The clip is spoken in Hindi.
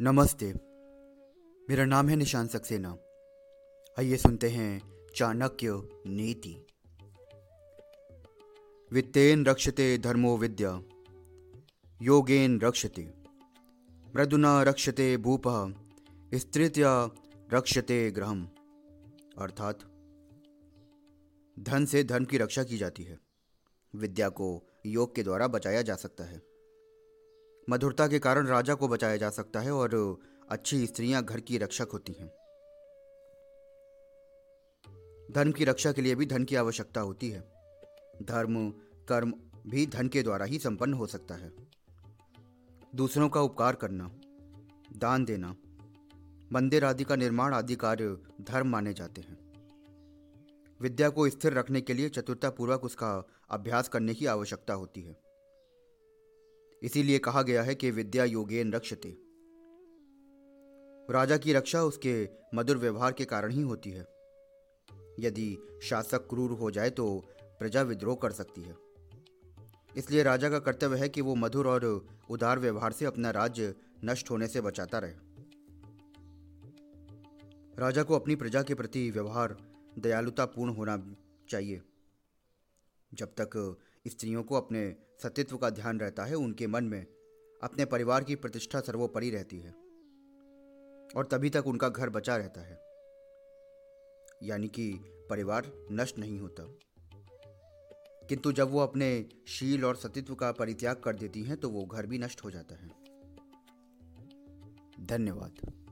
नमस्ते। मेरा नाम है निशान सक्सेना। आइए सुनते हैं चाणक्य नीति। वित्तेन रक्षते धर्मो विद्या, योगेन रक्षते, मृदुना रक्षते भूप, स्त्रित्या रक्षते ग्रहम। अर्थात, धन से धर्म की रक्षा की जाती है। विद्या को योग के द्वारा बचाया जा सकता है। मधुरता के कारण राजा को बचाया जा सकता है और अच्छी स्त्रियाँ घर की रक्षक होती हैं। धर्म की रक्षा के लिए भी धन की आवश्यकता होती है। धर्म, कर्म भी धन के द्वारा ही संपन्न हो सकता है। दूसरों का उपकार करना, दान देना, मंदिर आदि का निर्माण आदि कार्य धर्म माने जाते हैं। विद्या को स्थिर रखने के लिए चतुरतापूर्वक उसका अभ्यास करने की आवश्यकता होती है। इसीलिए कहा गया है कि विद्या योगेन रक्षते। राजा की रक्षा उसके मधुर व्यवहार के कारण ही होती है। यदि शासक क्रूर हो जाए तो प्रजा विद्रोह कर सकती है। इसलिए राजा का कर्तव्य है कि वो मधुर और उदार व्यवहार से अपना राज्य नष्ट होने से बचाता रहे। राजा को अपनी प्रजा के प्रति व्यवहार, दयालुतापूर्ण होना चाहिए। जब तक स्त्रियों को अपने सतित्व का ध्यान रहता है, उनके मन में अपने परिवार की प्रतिष्ठा सर्वोपरि रहती है और तभी तक उनका घर बचा रहता है। यानी कि परिवार नष्ट नहीं होता। किंतु जब वो अपने शील और सतित्व का परित्याग कर देती हैं तो वो घर भी नष्ट हो जाता है। धन्यवाद।